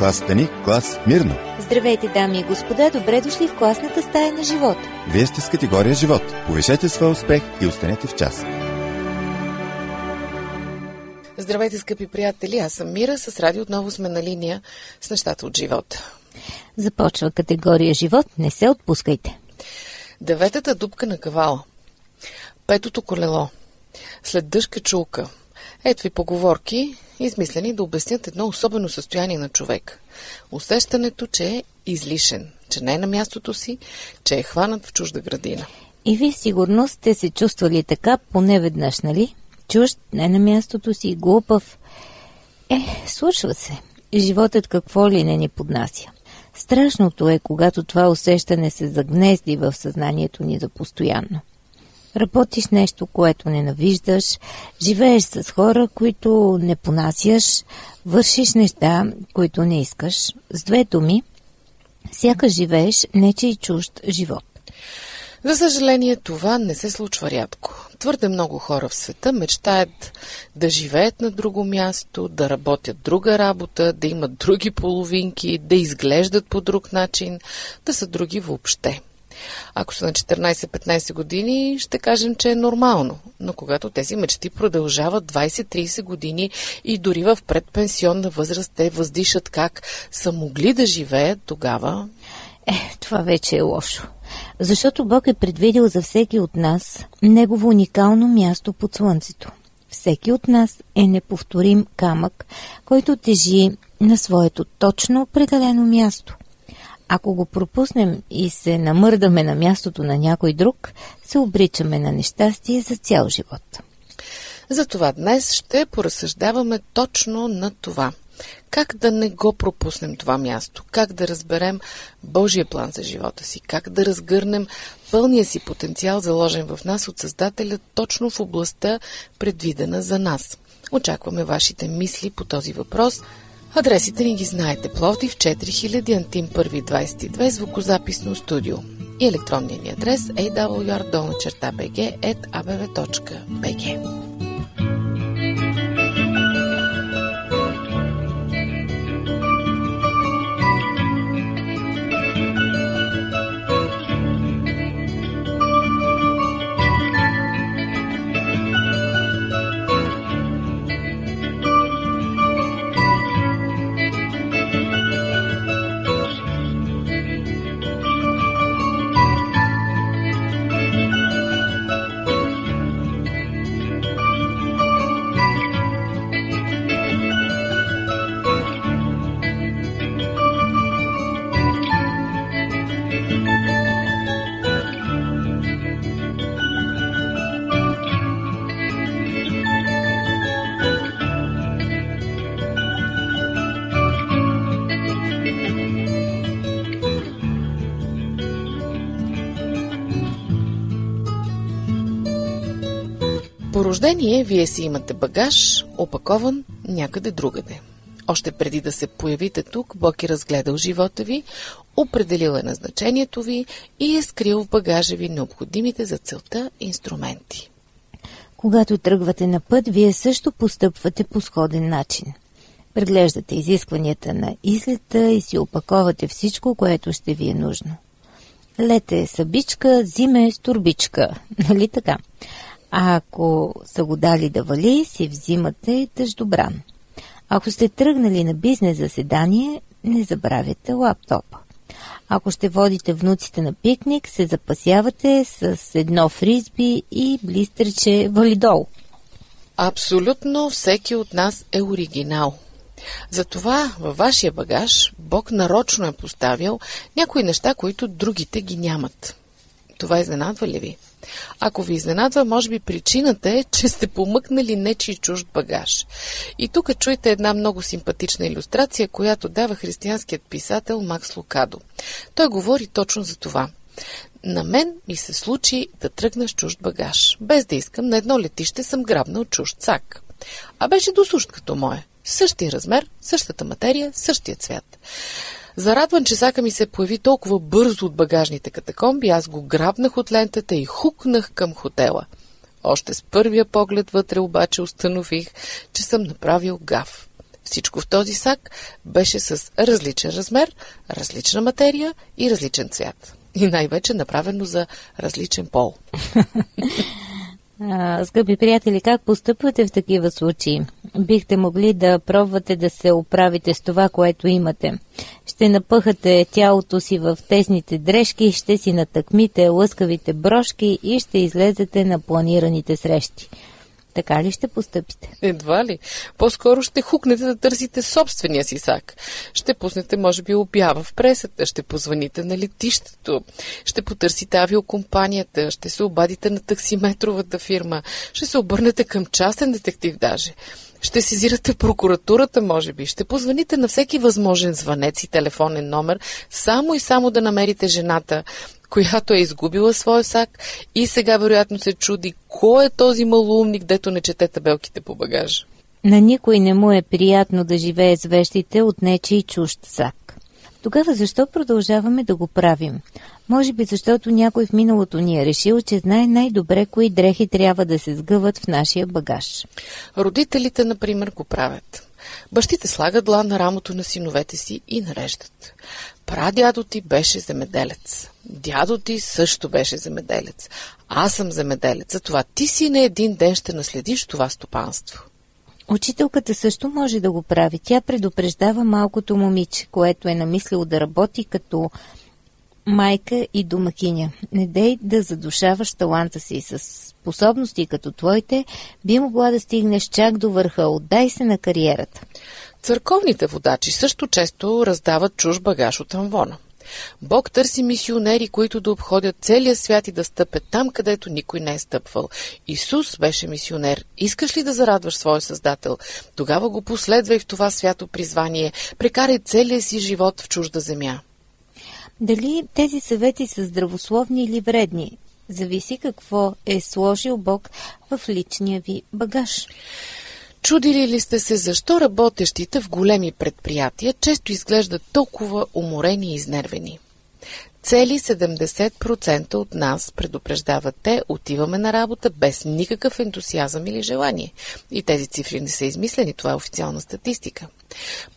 клас Стани, клас Мирно. Здравейте, дами и господа, добре дошли в класната стая на живота. Вие сте с категория живот. Повишете своя успех и останете в час. Здравейте, скъпи приятели! Аз съм Мира. С радио отново сме на линия с нещата от живота. Започва категория живот. Не се отпускайте. Деветата дупка на кавала. Петото колело. След дъжка чулка. Ето ви поговорки, измислени да обяснят едно особено състояние на човек. Усещането, че е излишен, че не е на мястото си, че е хванат в чужда градина. И вие сигурно сте се чувствали така поне веднъж, нали? Чужд, не на мястото си, глупав. Е, случва се. Животът какво ли не ни поднася. Страшното е, когато това усещане се загнезди в съзнанието ни за постоянно. Работиш нещо, което ненавиждаш, живееш с хора, които не понасяш, вършиш неща, които не искаш. С две думи, сякаш живееш нече и чужд живот. За съжаление, това не се случва рядко. Твърде много хора в света мечтаят да живеят на друго място, да работят друга работа, да имат други половинки, да изглеждат по друг начин, да са други въобще. Ако са на 14-15 години, ще кажем, че е нормално. Но когато тези мечти продължават 20-30 години и дори в предпенсионна възраст те въздишат как са могли да живеят тогава... Е, това вече е лошо. Защото Бог е предвидил за всеки от нас негово уникално място под слънцето. Всеки от нас е неповторим камък, който тежи на своето точно определено място. Ако го пропуснем и се намърдаме на мястото на някой друг, се обричаме на нещастие за цял живот. Затова днес ще поразсъждаваме точно на това. Как да не го пропуснем това място? Как да разберем Божия план за живота си? Как да разгърнем пълния си потенциал, заложен в нас от Създателя, точно в областта, предвидена за нас? Очакваме вашите мисли по този въпрос – Адресите ни ги знаете. Пловдив 4000 Антим 1 22 звукозаписно студио и електронният ни адрес awr.bg.abv.bg. По рождение вие си имате багаж, опакован някъде другаде. Още преди да се появите тук, Бог е разгледал живота ви, определил е назначението ви и е скрил в багажа ви необходимите за целта инструменти. Когато тръгвате на път, вие също постъпвате по сходен начин. Преглеждате изискванията на излета и си опаковате всичко, което ще ви е нужно. Лете събичка, зиме с турбичка, нали така? А ако са го дали да вали, си взимате дъждобран. Ако сте тръгнали на бизнес заседание, не забравяйте лаптопа. Ако ще водите внуците на пикник, се запасявате с едно фризби и блистерче валидол. Абсолютно всеки от нас е оригинал. Затова във вашия багаж Бог нарочно е поставил някои неща, които другите ги нямат. Това изненадва ли ви? Ако ви изненадва, може би причината е, че сте помъкнали нечи чужд багаж. И тук чуйте една много симпатична иллюстрация, която дава християнският писател Макс Лукадо. Той говори точно за това. На мен ми се случи да тръгна с чужд багаж. Без да искам, на едно летище съм грабнал чужд сак. А беше досущ като мое. Същия размер, същата материя, същия цвят. Зарадван, че сака ми се появи толкова бързо от багажните катакомби, аз го грабнах от лентата и хукнах към хотела. Още с първия поглед вътре обаче установих, че съм направил гав. Всичко в този сак беше с различен размер, различна материя и различен цвят. И най-вече направено за различен пол. Скъпи приятели, как постъпвате в такива случаи? Бихте могли да пробвате да се оправите с това, което имате. Ще напъхате тялото си в тесните дрежки, ще си натъкмите лъскавите брошки и ще излезете на планираните срещи. Така ли ще постъпите? Едва ли. По-скоро ще хукнете да търсите собствения си сак. Ще пуснете, може би, обява в пресата, ще позвоните на летището, ще потърсите авиокомпанията, ще се обадите на таксиметровата фирма, ще се обърнете към частен детектив даже. Ще сезирате прокуратурата, може би. Ще позвоните на всеки възможен звънец и телефонен номер, само и само да намерите жената, която е изгубила своя сак и сега вероятно се чуди кой е този малоумник, дето не чете табелките по багажа. На никой не му е приятно да живее с вещите от нечи чужд сак. Тогава защо продължаваме да го правим? Може би защото някой в миналото ни е решил, че знае най-добре кои дрехи трябва да се сгъват в нашия багаж. Родителите, например, го правят. Бащите слагат длан на рамото на синовете си и нареждат. Прадядо ти беше земеделец. Дядо ти също беше земеделец. Аз съм земеделец. Затова ти си на един ден ще наследиш това стопанство. Учителката също може да го прави. Тя предупреждава малкото момиче, което е намислило да работи като майка и домакиня. Не дей да задушаваш таланта си с способности като твоите, би могла да стигнеш чак до върха. Отдай се на кариерата. Църковните водачи също често раздават чуж багаж от амвона. Бог търси мисионери, които да обходят целия свят и да стъпят там, където никой не е стъпвал. Исус беше мисионер. Искаш ли да зарадваш своя Създател? Тогава го последвай в това свято призвание. Прекарай целия си живот в чужда земя. Дали тези съвети са здравословни или вредни? Зависи какво е сложил Бог в личния ви багаж. Чудили ли сте се защо работещите в големи предприятия често изглеждат толкова уморени и изнервени? Цели 70% от нас, предупреждават те, отиваме на работа без никакъв ентусиазъм или желание. И тези цифри не са измислени, това е официална статистика.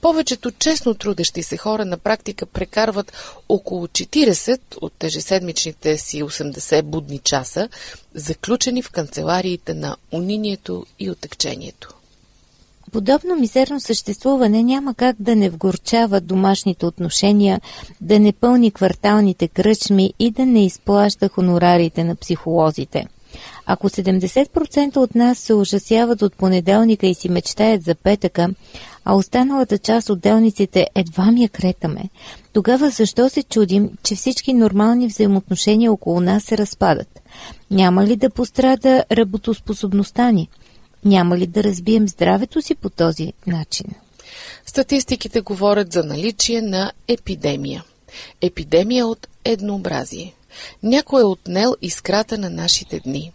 Повечето честно трудещи се хора на практика прекарват около 40 от ежеседмичните си 80 будни часа, заключени в канцелариите на унинието и отекчението. Подобно мизерно съществуване няма как да не вгорчава домашните отношения, да не пълни кварталните кръчми и да не изплаща хонорарите на психолозите. Ако 70% от нас се ужасяват от понеделника и си мечтаят за петъка, а останалата част от делниците едва ми я кретаме, тогава защо се чудим, че всички нормални взаимоотношения около нас се разпадат? Няма ли да пострада работоспособността ни? Няма ли да разбием здравето си по този начин? Статистиките говорят за наличие на епидемия. Епидемия от еднообразие. Някой е отнел искрата на нашите дни.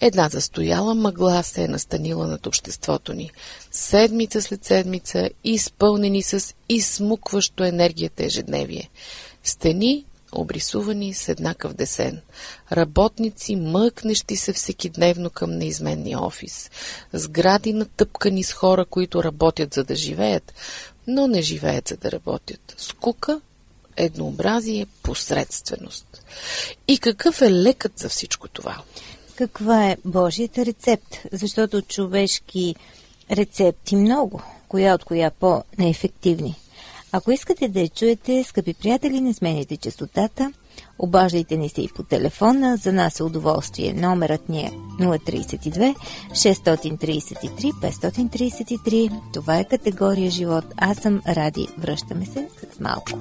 Една застояла мъгла се е настанила над обществото ни. Седмица след седмица, изпълнени с изсмукващо енергията ежедневие. Стени, обрисувани с еднакъв десен. Работници, мъкнещи се всекидневно към неизменния офис. Сгради натъпкани с хора, които работят за да живеят, но не живеят за да работят. Скука, еднообразие, посредственост. И какъв е лекът за всичко това? Каква е Божият рецепт? Защото човешки рецепти много, коя от коя по-неефективни. Ако искате да я чуете, скъпи приятели, не сменяйте частотата. Обаждайте ни се и по телефона. За нас е удоволствие. Номерът ни е 032 633 533. Това е категория живот. Аз съм Ради. Връщаме се след малко.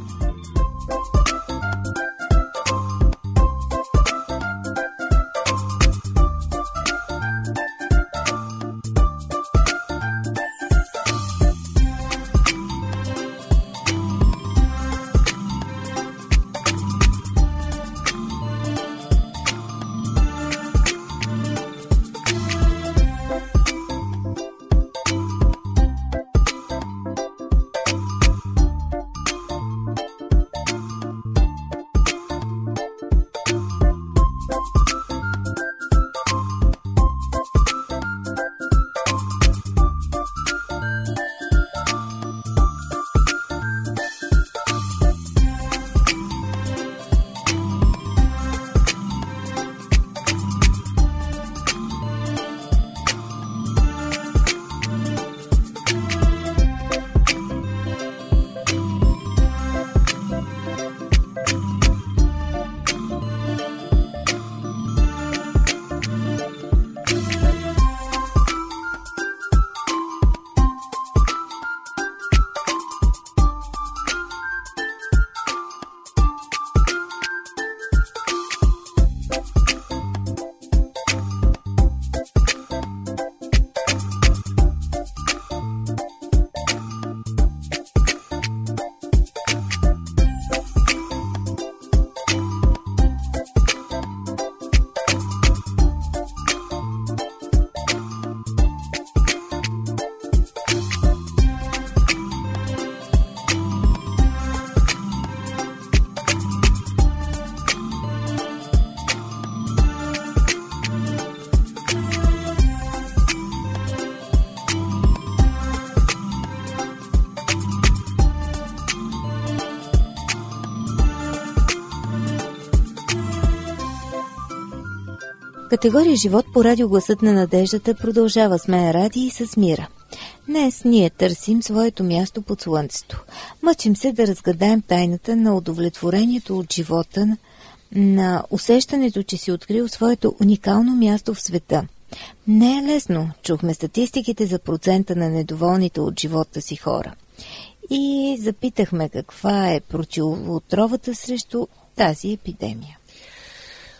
Категория живот по радиогласът на надеждата продължава с мен ради и с мира. Днес ние търсим своето място под слънцето. Мъчим се да разгадаем тайната на удовлетворението от живота, на усещането, че си открил своето уникално място в света. Не е лесно, чухме статистиките за процента на недоволните от живота си хора. И запитахме каква е противоотровата срещу тази епидемия.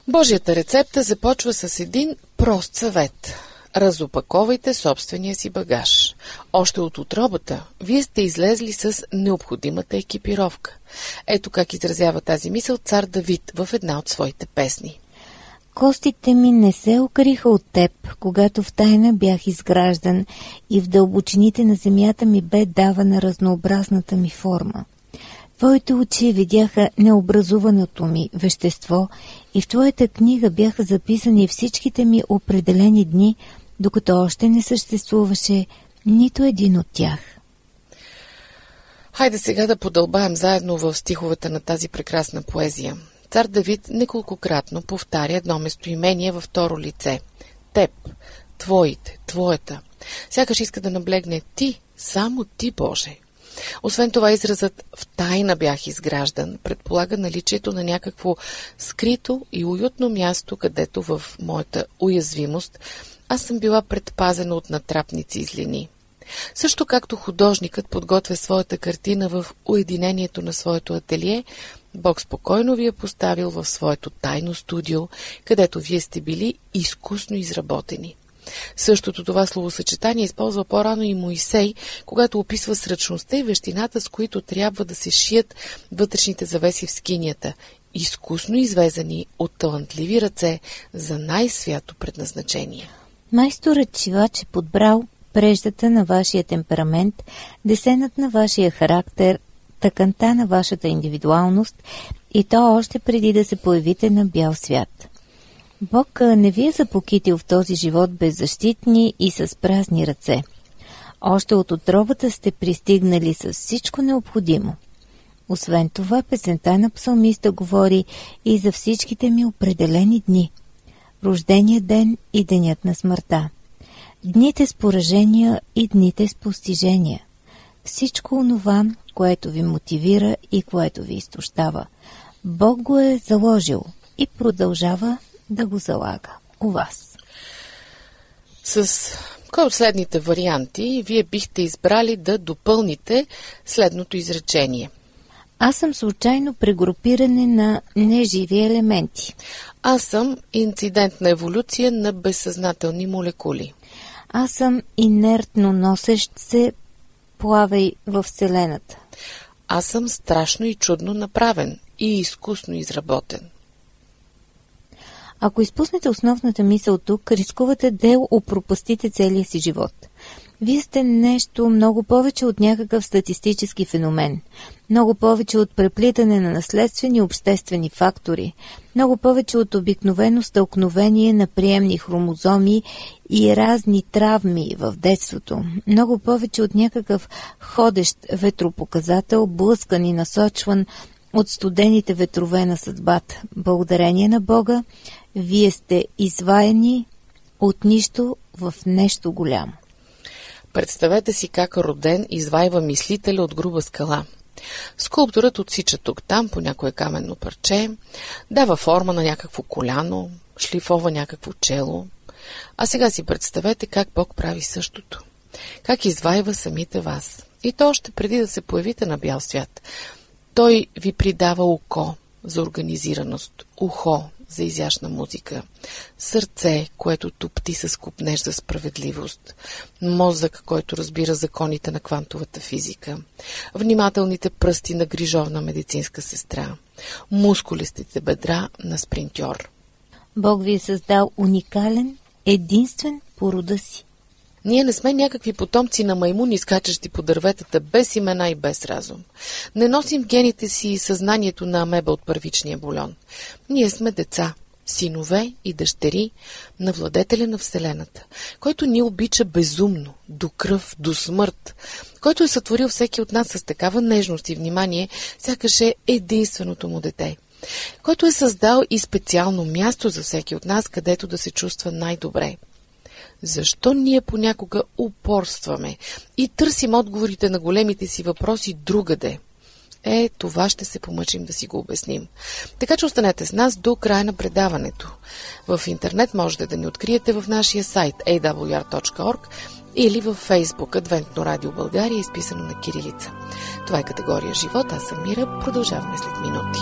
Божията рецепта започва с един прост съвет. Разопаковайте собствения си багаж. Още от отробата, вие сте излезли с необходимата екипировка. Ето как изразява тази мисъл цар Давид в една от своите песни. Костите ми не се окриха от теб, когато в тайна бях изграждан и в дълбочините на земята ми бе давана разнообразната ми форма. Твоите очи видяха необразуваното ми вещество и в твоята книга бяха записани всичките ми определени дни, докато още не съществуваше нито един от тях. Хайде сега да подълбаем заедно в стиховете на тази прекрасна поезия. Цар Давид неколкократно повтаря едно местоимение във второ лице. Теб, твоите, твоята. Сякаш иска да наблегне ти, само ти, Боже. Освен това, изразът в тайна бях изграждан предполага наличието на някакво скрито и уютно място, където в моята уязвимост аз съм била предпазена от натрапници и злини. Също както художникът подготвя своята картина в уединението на своето ателие, Бог спокойно ви е поставил в своето тайно студио, където вие сте били изкусно изработени. Същото това словосъчетание използва по-рано и Моисей, когато описва сръчността и вещината, с които трябва да се шият вътрешните завеси в скинията, изкусно извезани от талантливи ръце за най-свято предназначение. Майсторът Чивач е подбрал преждата на вашия темперамент, десенът на вашия характер, тъканта на вашата индивидуалност и то още преди да се появите на бял свят. Бог не ви е запокитил в този живот беззащитни и с празни ръце. Още от отробата сте пристигнали с всичко необходимо. Освен това, песента на псалмиста говори и за всичките ми определени дни. Рождения ден и денят на смъртта. Дните с поражения и дните с постижения. Всичко онова, което ви мотивира и което ви изтощава. Бог го е заложил и продължава да го залага у вас. С кой от следните варианти вие бихте избрали да допълните следното изречение? Аз съм случайно прегрупиране на неживи елементи. Аз съм инцидентна еволюция на безсъзнателни молекули. Аз съм инертно носещ се плавай в Вселената. Аз съм страшно и чудно направен и изкусно изработен. Ако изпуснете основната мисъл тук, рискувате да опропастите целия си живот. Вие сте нещо много повече от някакъв статистически феномен, много повече от преплитане на наследствени обществени фактори, много повече от обикновено стълкновение на приемни хромозоми и разни травми в детството, много повече от някакъв ходещ ветропоказател, блъскан и насочван от студените ветрове на съдбата. Благодарение на Бога, вие сте изваяни от нищо в нещо голямо. Представете си как роден извайва мислителя от груба скала. Скулпторът отсича тук-там по някое каменно парче, дава форма на някакво коляно, шлифова някакво чело. А сега си представете как Бог прави същото. Как извайва самите вас. И то още преди да се появите на бял свят. Той ви придава око за организираност, ухо за изящна музика, сърце, което топти с купнеж за справедливост, мозък, който разбира законите на квантовата физика, внимателните пръсти на грижовна медицинска сестра, мускулистите бедра на спринтьор. Бог ви е създал уникален, единствен по рода си. Ние не сме някакви потомци на маймуни, скачащи по дърветата, без имена и без разум. Не носим гените си и съзнанието на амеба от първичния бульон. Ние сме деца, синове и дъщери на владетеля на Вселената, който ни обича безумно, до кръв, до смърт, който е сътворил всеки от нас с такава нежност и внимание, сякаш е единственото му дете. който е създал и специално място за всеки от нас, където да се чувства най-добре. Защо ние понякога упорстваме и търсим отговорите на големите си въпроси другаде? Е, това ще се помъчим да си го обясним. Така че останете с нас до края на предаването. В интернет можете да ни откриете в нашия сайт awr.org или във Facebook Адвентно радио България, изписано на кирилица. Това е категория живот. Аз съм Мира. Продължаваме след минути.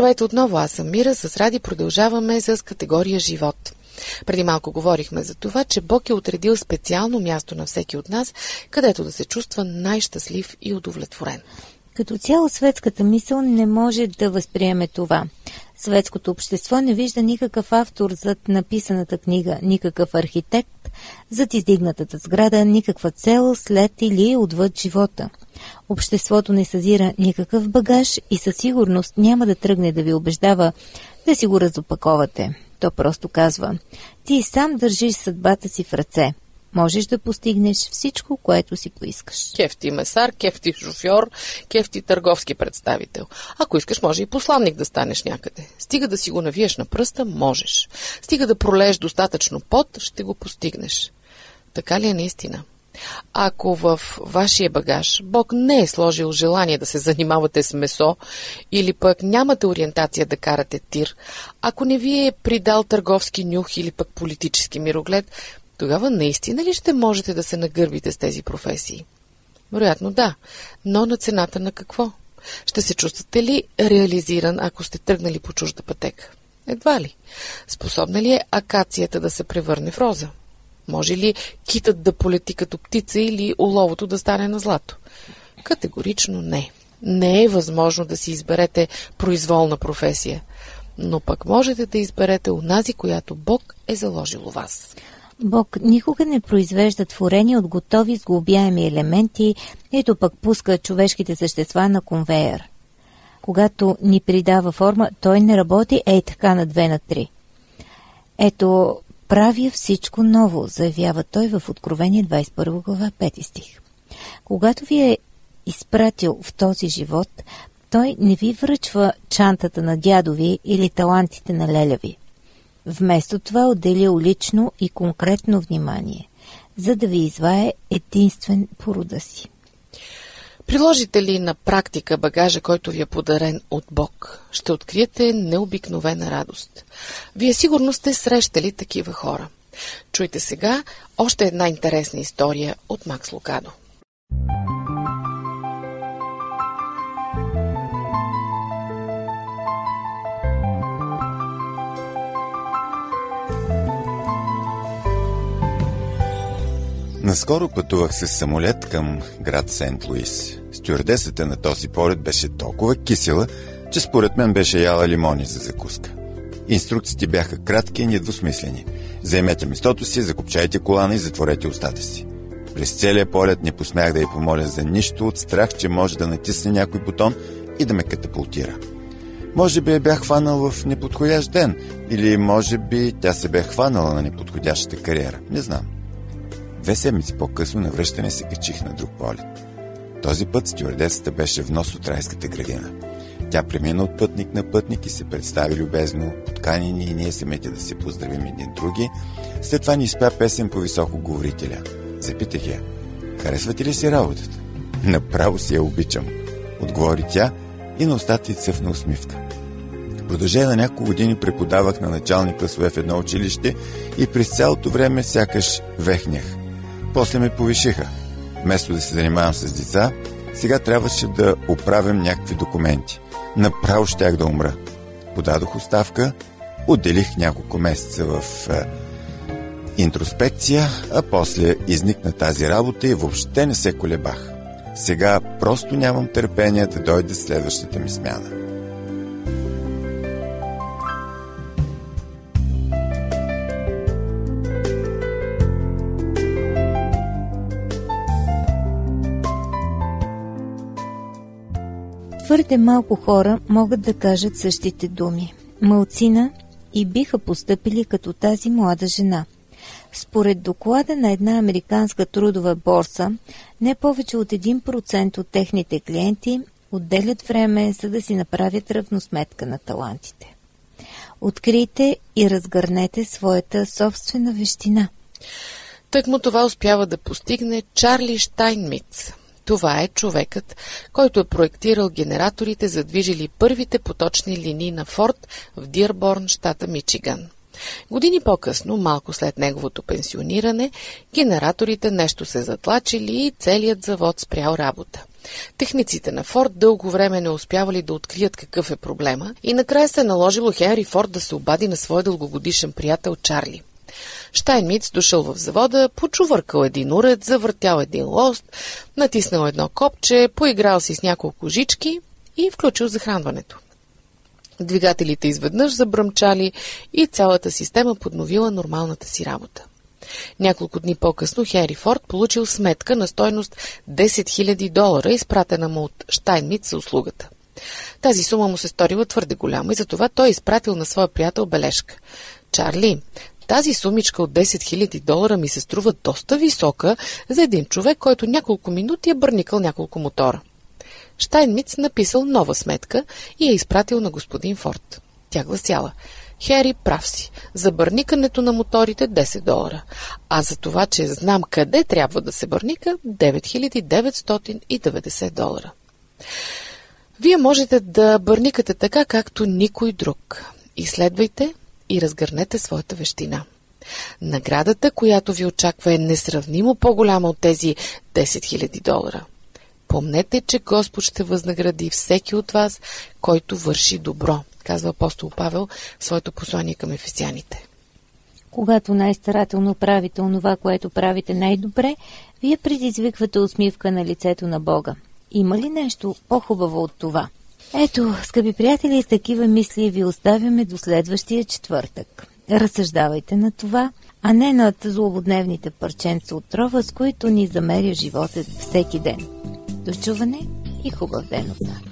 Здравейте отново, аз съм Мира. С Ради продължаваме с категория живот. Преди малко говорихме за това, че Бог е отредил специално място на всеки от нас, където да се чувства най-щастлив и удовлетворен. Като цяло светската мисъл не може да възприеме това. Светското общество не вижда никакъв автор зад написаната книга, никакъв архитект зад издигнатата сграда, никаква цел след или отвъд живота. Обществото не съзира никакъв багаж и със сигурност няма да тръгне да ви убеждава да си го разопаковате. То просто казва, ти сам държиш съдбата си в ръце. Можеш да постигнеш всичко, което си поискаш. Кефти месар, кефти шофьор, кефти търговски представител. Ако искаш, може и посланник да станеш някъде. Стига да си го навиеш на пръста, можеш. Стига да пролееш достатъчно пот, ще го постигнеш. Така ли е наистина? Ако в вашия багаж Бог не е сложил желание да се занимавате с месо или пък нямате ориентация да карате тир, ако не ви е придал търговски нюх или пък политически мироглед, тогава наистина ли ще можете да се нагърбите с тези професии? Вероятно да, но на цената на какво? Ще се чувствате ли реализиран, ако сте тръгнали по чужда пътека? Едва ли. Способна ли е акацията да се превърне в роза? Може ли китът да полети като птица или оловото да стане на злато? Категорично не. Не е възможно да си изберете произволна професия, но пък можете да изберете унази, която Бог е заложил у вас. Бог никога не произвежда творения от готови сглобяеми елементи, ето пък пуска човешките същества на конвейер. когато ни придава форма, той не работи ей така на две на три. Ето, правя всичко ново, заявява той в Откровение 21 глава 5 стих. Когато ви е изпратил в този живот, той не ви връчва чантата на дядови или талантите на леля ви. Вместо това отделя лично и конкретно внимание, за да ви извае единствен по рода си. Приложите ли на практика багажа, който ви е подарен от Бог, ще откриете необикновена радост. Вие сигурно сте срещали такива хора. Чуйте сега още една интересна история от Макс Лукадо. Наскоро пътувах с самолет към град Сент Луис. Стюардесата на този полет беше толкова кисела, че според мен беше яла лимони за закуска. Инструкциите бяха кратки и недвусмислени. Займете местото си, закопчайте колана и затворете устата си. През целия полет не посмях да й помоля за нищо от страх, че може да натисне някой бутон и да ме катапултира. Може би я бях хванал в неподходящ ден, или може би тя се бе хванала на неподходящата кариера. Не знам. Две седмици по-късно на връщане се качих на друг полет. Този път стюардесата беше в нос от райската градина. Тя премина от пътник на пътник и се представи любезно, подканени и ние самите да се поздравим един други. След това ни изпя песен по високо говорителя. Запитах я, харесвате ли си работата? Направо си я обичам, отговори тя и на устата й цъфна усмивка. В продължение на няколко години преподавах на начални класове в едно училище и през цялото време сякаш вехнях. После ме повишиха. Вместо да се занимавам с деца, сега трябваше да оправям някакви документи. Направо щях да умра. Подадох оставка, отделих няколко месеца в е, интроспекция, а после изникна тази работа и въобще не се колебах. Сега просто нямам търпение да дойде следващата ми смяна. Твърде малко хора могат да кажат същите думи. Малцина и биха поступили като тази млада жена. Според доклада на една американска трудова борса, не повече от 1% от техните клиенти отделят време, за да си направят равносметка на талантите. Открийте и разгърнете своята собствена вещина. Тък му това успява да постигне Чарли Штайнмиц, това е човекът, който е проектирал генераторите, задвижили първите поточни линии на Форд в Дирборн, щата Мичиган. Години по-късно, малко след неговото пенсиониране, генераторите нещо се затлачили и целият завод спрял работа. Техниците на Форд дълго време не успявали да открият какъв е проблема и накрая се е наложило Хенри Форд да се обади на своя дългогодишен приятел Чарли. Штайнмиц дошъл в завода, почувъркал един уред, завъртял един лост, натиснал едно копче, поиграл си с няколко жички и включил захранването. Двигателите изведнъж забръмчали и цялата система подновила нормалната си работа. Няколко дни по-късно Хенри Форд получил сметка на стойност 10 000 долара, изпратена му от Штайнмиц за услугата. Тази сума му се сторила твърде голяма и затова той е изпратил на своя приятел бележка. Чарли, тази сумичка от 10 000 долара ми се струва доста висока за един човек, който няколко минути е бърникал няколко мотора. Штайнмиц написал нова сметка и е изпратил на господин Форд. Тя гласяла Хери, прав си. За бърникането на моторите 10 долара. А за това, че знам къде трябва да се бърника 9990 долара. Вие можете да бърникате така, както никой друг. Изследвайте и разгърнете своята вещина. Наградата, която ви очаква е несравнимо по-голяма от тези 10 000 долара. Помнете, че Господ ще възнагради всеки от вас, който върши добро, казва апостол Павел в своето послание към ефесяните. Когато най-старателно правите онова, което правите най-добре, вие предизвиквате усмивка на лицето на Бога. Има ли нещо по-хубаво от това? Ето, скъпи приятели, с такива мисли ви оставяме до следващия четвъртък. Разсъждавайте на това, а не над злободневните парченца от трова, с които ни замеря животът всеки ден. До чуване и хубав ден от нас!